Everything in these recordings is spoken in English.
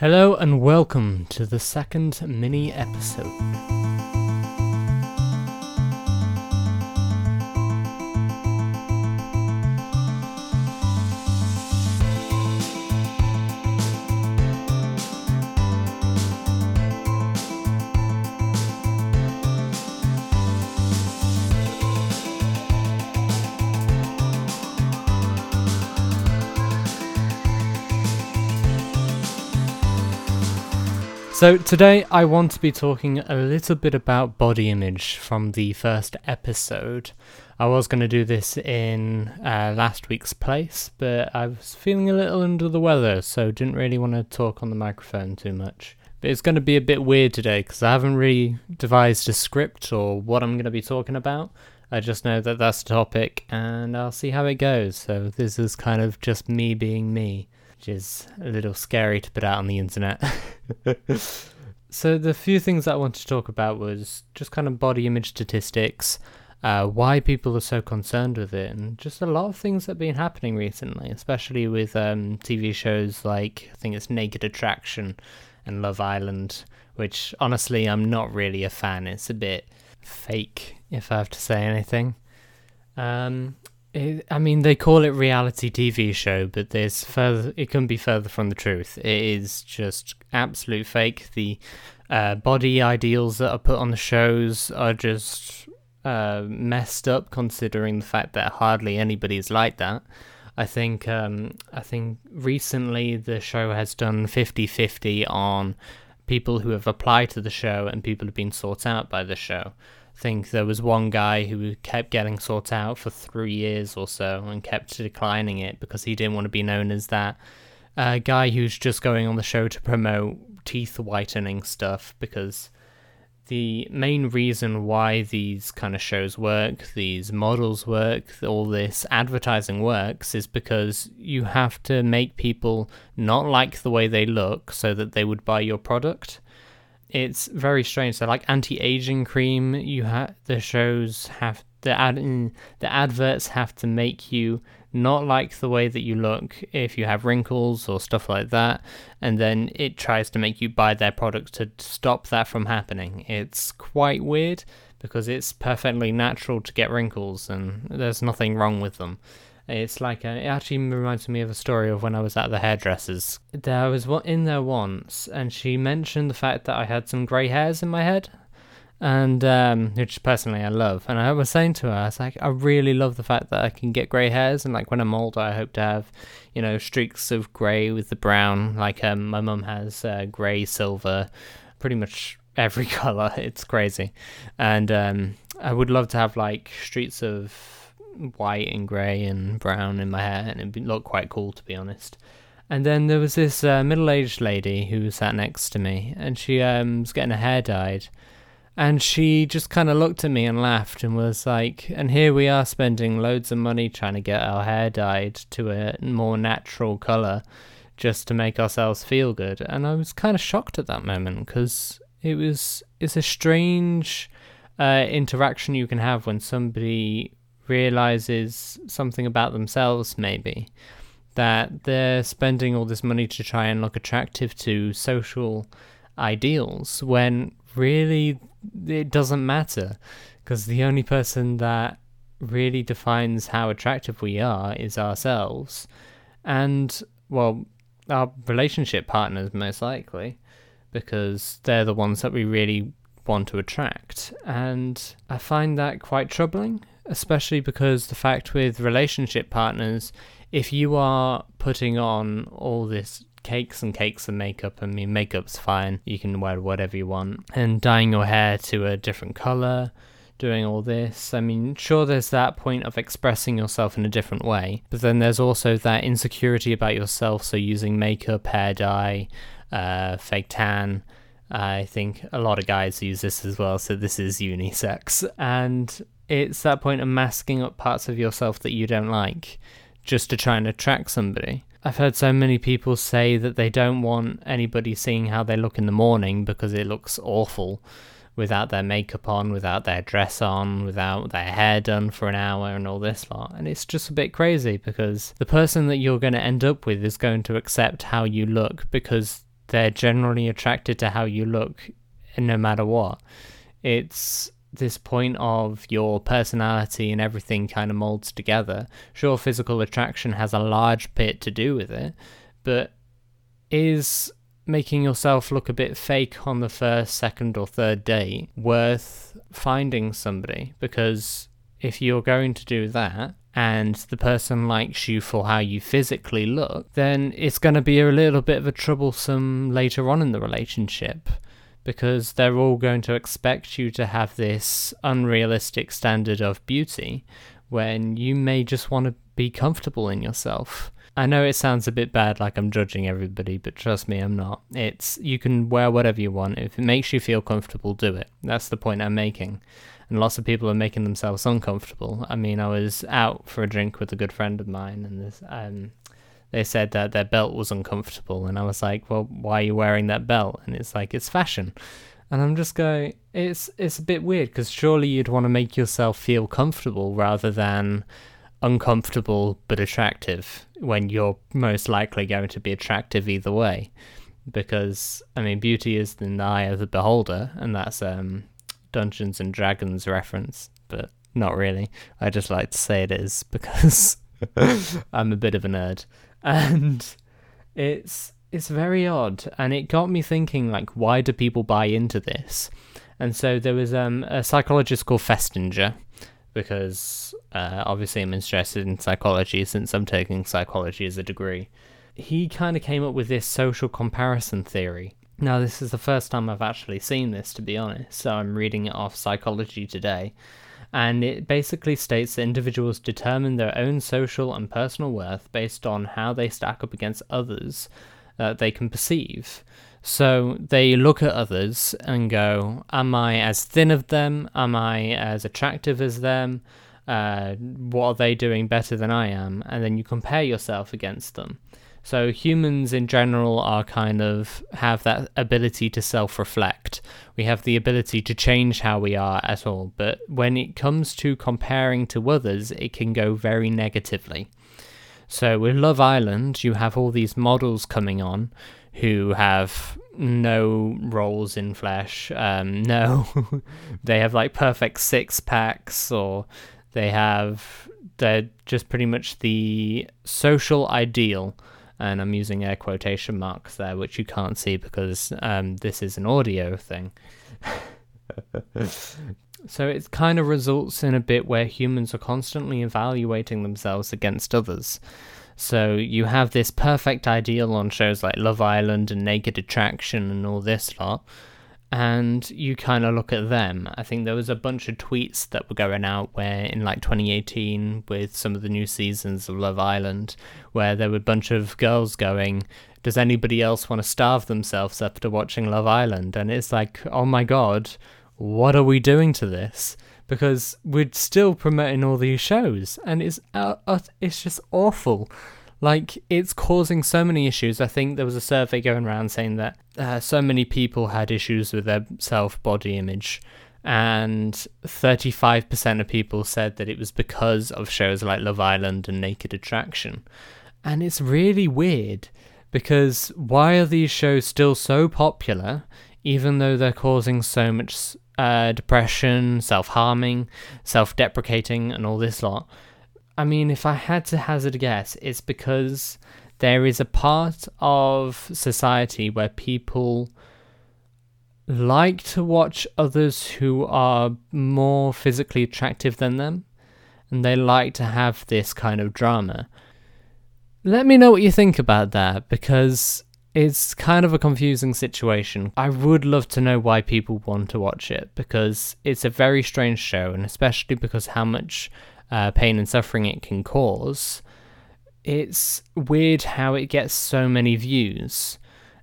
Hello and welcome to the second mini episode. So, today I want to be talking a little bit about body image from the first episode. I was going to do this in uh, last week's place, but I was feeling a little under the weather, so didn't really want to talk on the microphone too much. But it's going to be a bit weird today because I haven't really devised a script or what I'm going to be talking about. I just know that that's the topic and I'll see how it goes. So, this is kind of just me being me which is a little scary to put out on the internet. so the few things I wanted to talk about was just kind of body image statistics, uh, why people are so concerned with it, and just a lot of things that have been happening recently, especially with um, TV shows like I think it's Naked Attraction and Love Island, which honestly I'm not really a fan. It's a bit fake, if I have to say anything. Um, it, I mean, they call it reality TV show, but there's further. It can be further from the truth. It is just absolute fake. The uh, body ideals that are put on the shows are just uh, messed up, considering the fact that hardly anybody is like that. I think um, I think recently the show has done 50-50 on people who have applied to the show and people who've been sought out by the show think there was one guy who kept getting sought out for three years or so and kept declining it because he didn't want to be known as that. Uh, guy who's just going on the show to promote teeth whitening stuff because the main reason why these kind of shows work, these models work, all this advertising works is because you have to make people not like the way they look so that they would buy your product it's very strange. So like anti-aging cream, you have the shows have the ad mm, the adverts have to make you not like the way that you look if you have wrinkles or stuff like that, and then it tries to make you buy their product to stop that from happening. It's quite weird because it's perfectly natural to get wrinkles and there's nothing wrong with them. It's like a, it actually reminds me of a story of when I was at the hairdressers. There was one in there once, and she mentioned the fact that I had some grey hairs in my head, and um, which personally I love. And I was saying to her, I was like, I really love the fact that I can get grey hairs, and like when I'm older, I hope to have, you know, streaks of grey with the brown. Like um, my mum has uh, grey, silver, pretty much every color. It's crazy, and um, I would love to have like streaks of white and grey and brown in my hair, and it looked quite cool to be honest. And then there was this uh, middle-aged lady who sat next to me, and she um, was getting her hair dyed, and she just kind of looked at me and laughed and was like, "And here we are spending loads of money trying to get our hair dyed to a more natural color, just to make ourselves feel good." And I was kind of shocked at that moment because it was it's a strange uh, interaction you can have when somebody realizes something about themselves, maybe that they're spending all this money to try and look attractive to social ideals when really it doesn't matter. Because the only person that really defines how attractive we are is ourselves. And well our relationship partners most likely because they're the ones that we really want to attract. And i find that quite troubling especially because the fact with relationship partners, if you are putting on all this cakes and cakes of makeup, I mean, makeup's fine, you can wear whatever you want, and dyeing your hair to a different color, doing all this. I mean, sure, there's that point of expressing yourself in a different way, but then there's also that insecurity about yourself, so using makeup, hair dye, uh, fake tan. I think a lot of guys use this as well, so this is unisex. And it's that point of masking up parts of yourself that you don't like just to try and attract somebody. I've heard so many people say that they don't want anybody seeing how they look in the morning because it looks awful without their makeup on, without their dress on, without their hair done for an hour and all this lot. And it's just a bit crazy because the person that you're going to end up with is going to accept how you look because they're generally attracted to how you look no matter what. It's this point of your personality and everything kind of molds together. Sure, physical attraction has a large bit to do with it, but is making yourself look a bit fake on the first, second, or third date worth finding somebody? Because if you're going to do that, and the person likes you for how you physically look, then it's going to be a little bit of a troublesome later on in the relationship because they're all going to expect you to have this unrealistic standard of beauty when you may just want to be comfortable in yourself. I know it sounds a bit bad like I'm judging everybody, but trust me, I'm not. It's you can wear whatever you want. If it makes you feel comfortable, do it. That's the point I'm making. And lots of people are making themselves uncomfortable. I mean, I was out for a drink with a good friend of mine, and this, um, they said that their belt was uncomfortable, and I was like, "Well, why are you wearing that belt?" And it's like, "It's fashion." And I'm just going, it's it's a bit weird because surely you'd want to make yourself feel comfortable rather than uncomfortable but attractive when you're most likely going to be attractive either way. Because I mean, beauty is in the eye of the beholder, and that's um, Dungeons and Dragons reference, but not really. I just like to say it is because I'm a bit of a nerd, and it's it's very odd, and it got me thinking like, why do people buy into this? And so there was um, a psychologist called Festinger, because uh, obviously I'm interested in psychology since I'm taking psychology as a degree. He kind of came up with this social comparison theory. Now, this is the first time I've actually seen this, to be honest, so I'm reading it off Psychology Today. And it basically states that individuals determine their own social and personal worth based on how they stack up against others that they can perceive. So they look at others and go, Am I as thin as them? Am I as attractive as them? Uh, what are they doing better than I am? And then you compare yourself against them. So humans in general are kind of have that ability to self-reflect. We have the ability to change how we are at all, but when it comes to comparing to others, it can go very negatively. So with Love Island, you have all these models coming on who have no rolls in flesh. Um, no, they have like perfect six packs, or they have they're just pretty much the social ideal. And I'm using air quotation marks there, which you can't see because um, this is an audio thing. so it kind of results in a bit where humans are constantly evaluating themselves against others. So you have this perfect ideal on shows like Love Island and Naked Attraction and all this lot, and you kind of look at them. I think there was a bunch of tweets that were going out where in like 2018 with some of the new seasons of Love Island, where there were a bunch of girls going, "Does anybody else want to starve themselves after watching Love Island?" And it's like, oh my god, what are we doing to this? because we're still promoting all these shows and it's uh, uh, it's just awful like it's causing so many issues i think there was a survey going around saying that uh, so many people had issues with their self body image and 35% of people said that it was because of shows like love island and naked attraction and it's really weird because why are these shows still so popular even though they're causing so much uh, depression, self harming, self deprecating, and all this lot. I mean, if I had to hazard a guess, it's because there is a part of society where people like to watch others who are more physically attractive than them, and they like to have this kind of drama. Let me know what you think about that because it's kind of a confusing situation. I would love to know why people want to watch it because it's a very strange show, and especially because how much uh, pain and suffering it can cause. It's weird how it gets so many views.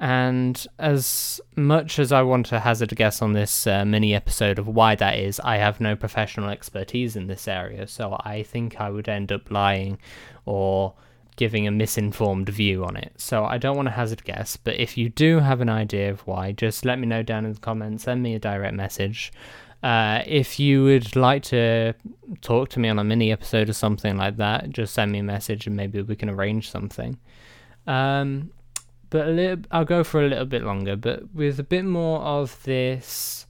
And as much as I want to hazard a guess on this uh, mini episode of why that is, I have no professional expertise in this area, so I think I would end up lying or giving a misinformed view on it. So I don't want to hazard guess, but if you do have an idea of why, just let me know down in the comments, send me a direct message. Uh, if you would like to talk to me on a mini episode or something like that, just send me a message and maybe we can arrange something. Um, but a little, I'll go for a little bit longer, but with a bit more of this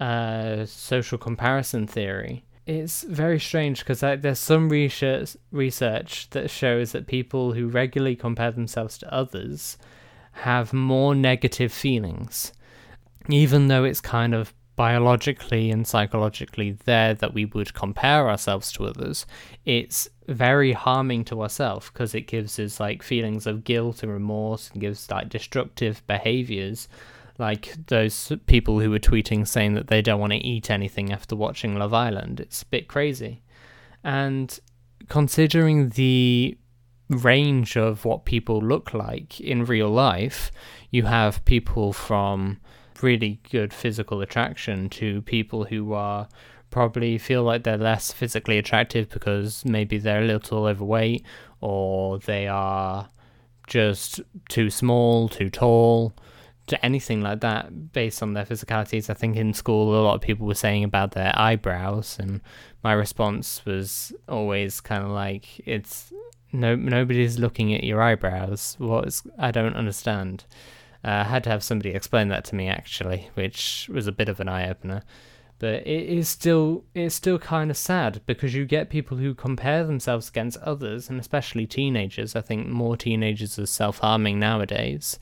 uh, social comparison theory. It's very strange because like, there's some research research that shows that people who regularly compare themselves to others have more negative feelings, even though it's kind of biologically and psychologically there that we would compare ourselves to others, it's very harming to ourselves because it gives us like feelings of guilt and remorse and gives like destructive behaviors like those people who were tweeting saying that they don't want to eat anything after watching Love Island. It's a bit crazy. And considering the range of what people look like in real life, you have people from really good physical attraction to people who are probably feel like they're less physically attractive because maybe they're a little overweight or they are just too small, too tall, to anything like that based on their physicalities. I think in school a lot of people were saying about their eyebrows and my response was always kind of like it's no nobody's looking at your eyebrows. What is I don't understand. Uh, I had to have somebody explain that to me actually, which was a bit of an eye opener. But it is still it's still kind of sad because you get people who compare themselves against others, and especially teenagers. I think more teenagers are self harming nowadays,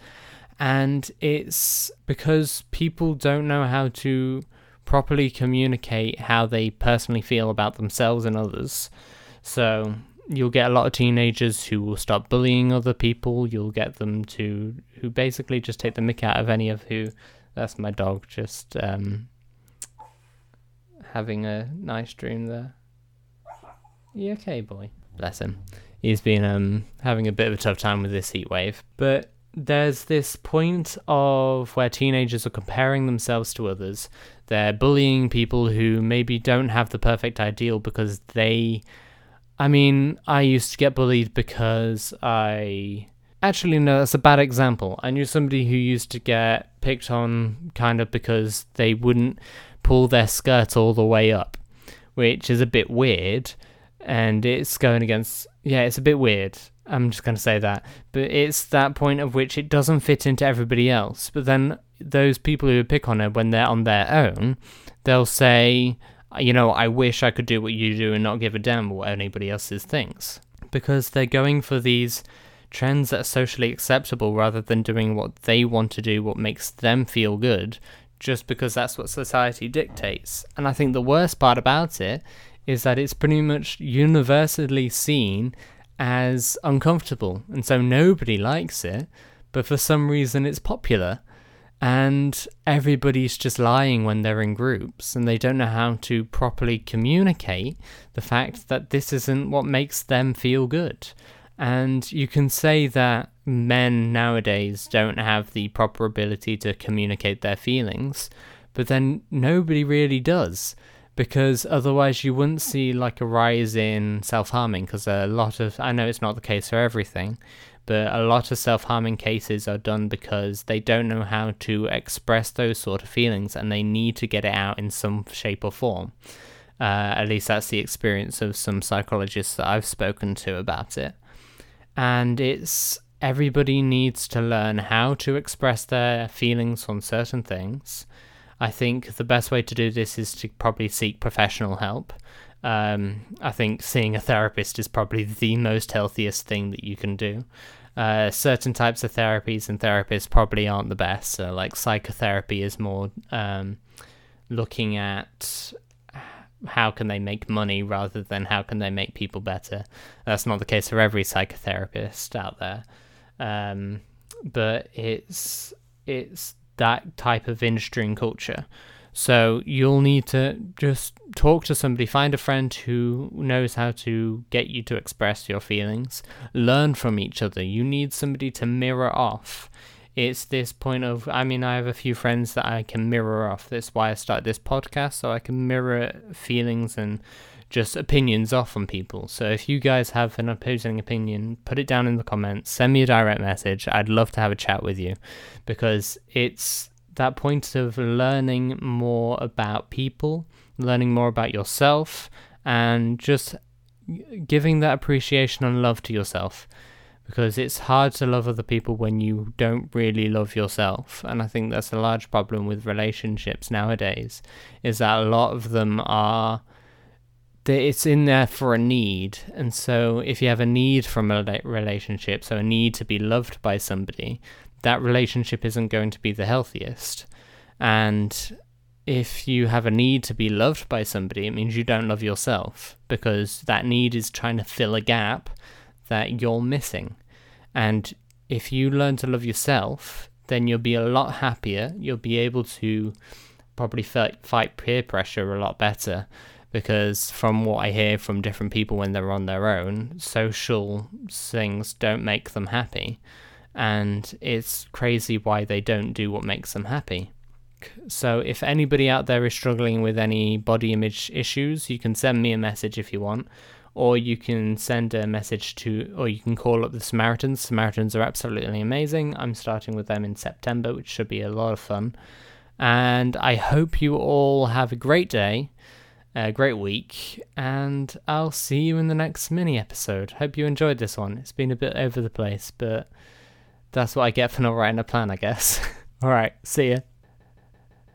and it's because people don't know how to properly communicate how they personally feel about themselves and others. So you'll get a lot of teenagers who will start bullying other people. You'll get them to who basically just take the mick out of any of who. That's my dog just um, having a nice dream there. You okay, boy? Bless him. He's been um, having a bit of a tough time with this heat wave, but there's this point of where teenagers are comparing themselves to others. They're bullying people who maybe don't have the perfect ideal because they I mean, I used to get bullied because I. Actually, no, that's a bad example. I knew somebody who used to get picked on kind of because they wouldn't pull their skirt all the way up, which is a bit weird. And it's going against. Yeah, it's a bit weird. I'm just going to say that. But it's that point of which it doesn't fit into everybody else. But then those people who pick on her when they're on their own, they'll say, you know, I wish I could do what you do and not give a damn what anybody else's thinks. Because they're going for these trends that are socially acceptable rather than doing what they want to do, what makes them feel good, just because that's what society dictates. And I think the worst part about it is that it's pretty much universally seen as uncomfortable. And so nobody likes it, but for some reason it's popular and everybody's just lying when they're in groups and they don't know how to properly communicate the fact that this isn't what makes them feel good. And you can say that men nowadays don't have the proper ability to communicate their feelings, but then nobody really does because otherwise you wouldn't see like a rise in self harming because a lot of I know it's not the case for everything, but a lot of self harming cases are done because they don't know how to express those sort of feelings and they need to get it out in some shape or form. Uh, at least that's the experience of some psychologists that I've spoken to about it. And it's everybody needs to learn how to express their feelings on certain things. I think the best way to do this is to probably seek professional help. Um, I think seeing a therapist is probably the most healthiest thing that you can do. Uh, certain types of therapies and therapists probably aren't the best. So, like psychotherapy is more um, looking at how can they make money rather than how can they make people better. That's not the case for every psychotherapist out there, um, but it's it's that type of industry and culture so you'll need to just talk to somebody, find a friend who knows how to get you to express your feelings, learn from each other. You need somebody to mirror off. It's this point of, I mean, I have a few friends that I can mirror off. That's why I started this podcast, so I can mirror feelings and just opinions off on people. So if you guys have an opposing opinion, put it down in the comments, send me a direct message. I'd love to have a chat with you because it's that point of learning more about people, learning more about yourself, and just giving that appreciation and love to yourself. because it's hard to love other people when you don't really love yourself and i think that's a large problem with relationships nowadays is that a lot of them are it's in there for a need and so if you have a need from a relationship so a need to be loved by somebody that relationship isn't going to be the healthiest and if you have a need to be loved by somebody, it means you don't love yourself because that need is trying to fill a gap that you're missing. And if you learn to love yourself, then you'll be a lot happier. You'll be able to probably fight, peer pressure a lot better because from what I hear from different people when they're on their own, social things don't make them happy. And it's crazy why they don't do what makes them happy. So, if anybody out there is struggling with any body image issues, you can send me a message if you want, or you can send a message to, or you can call up the Samaritans. Samaritans are absolutely amazing. I'm starting with them in September, which should be a lot of fun. And I hope you all have a great day, a great week, and I'll see you in the next mini episode. Hope you enjoyed this one. It's been a bit over the place, but that's what I get for not writing a plan, I guess. all right, see ya.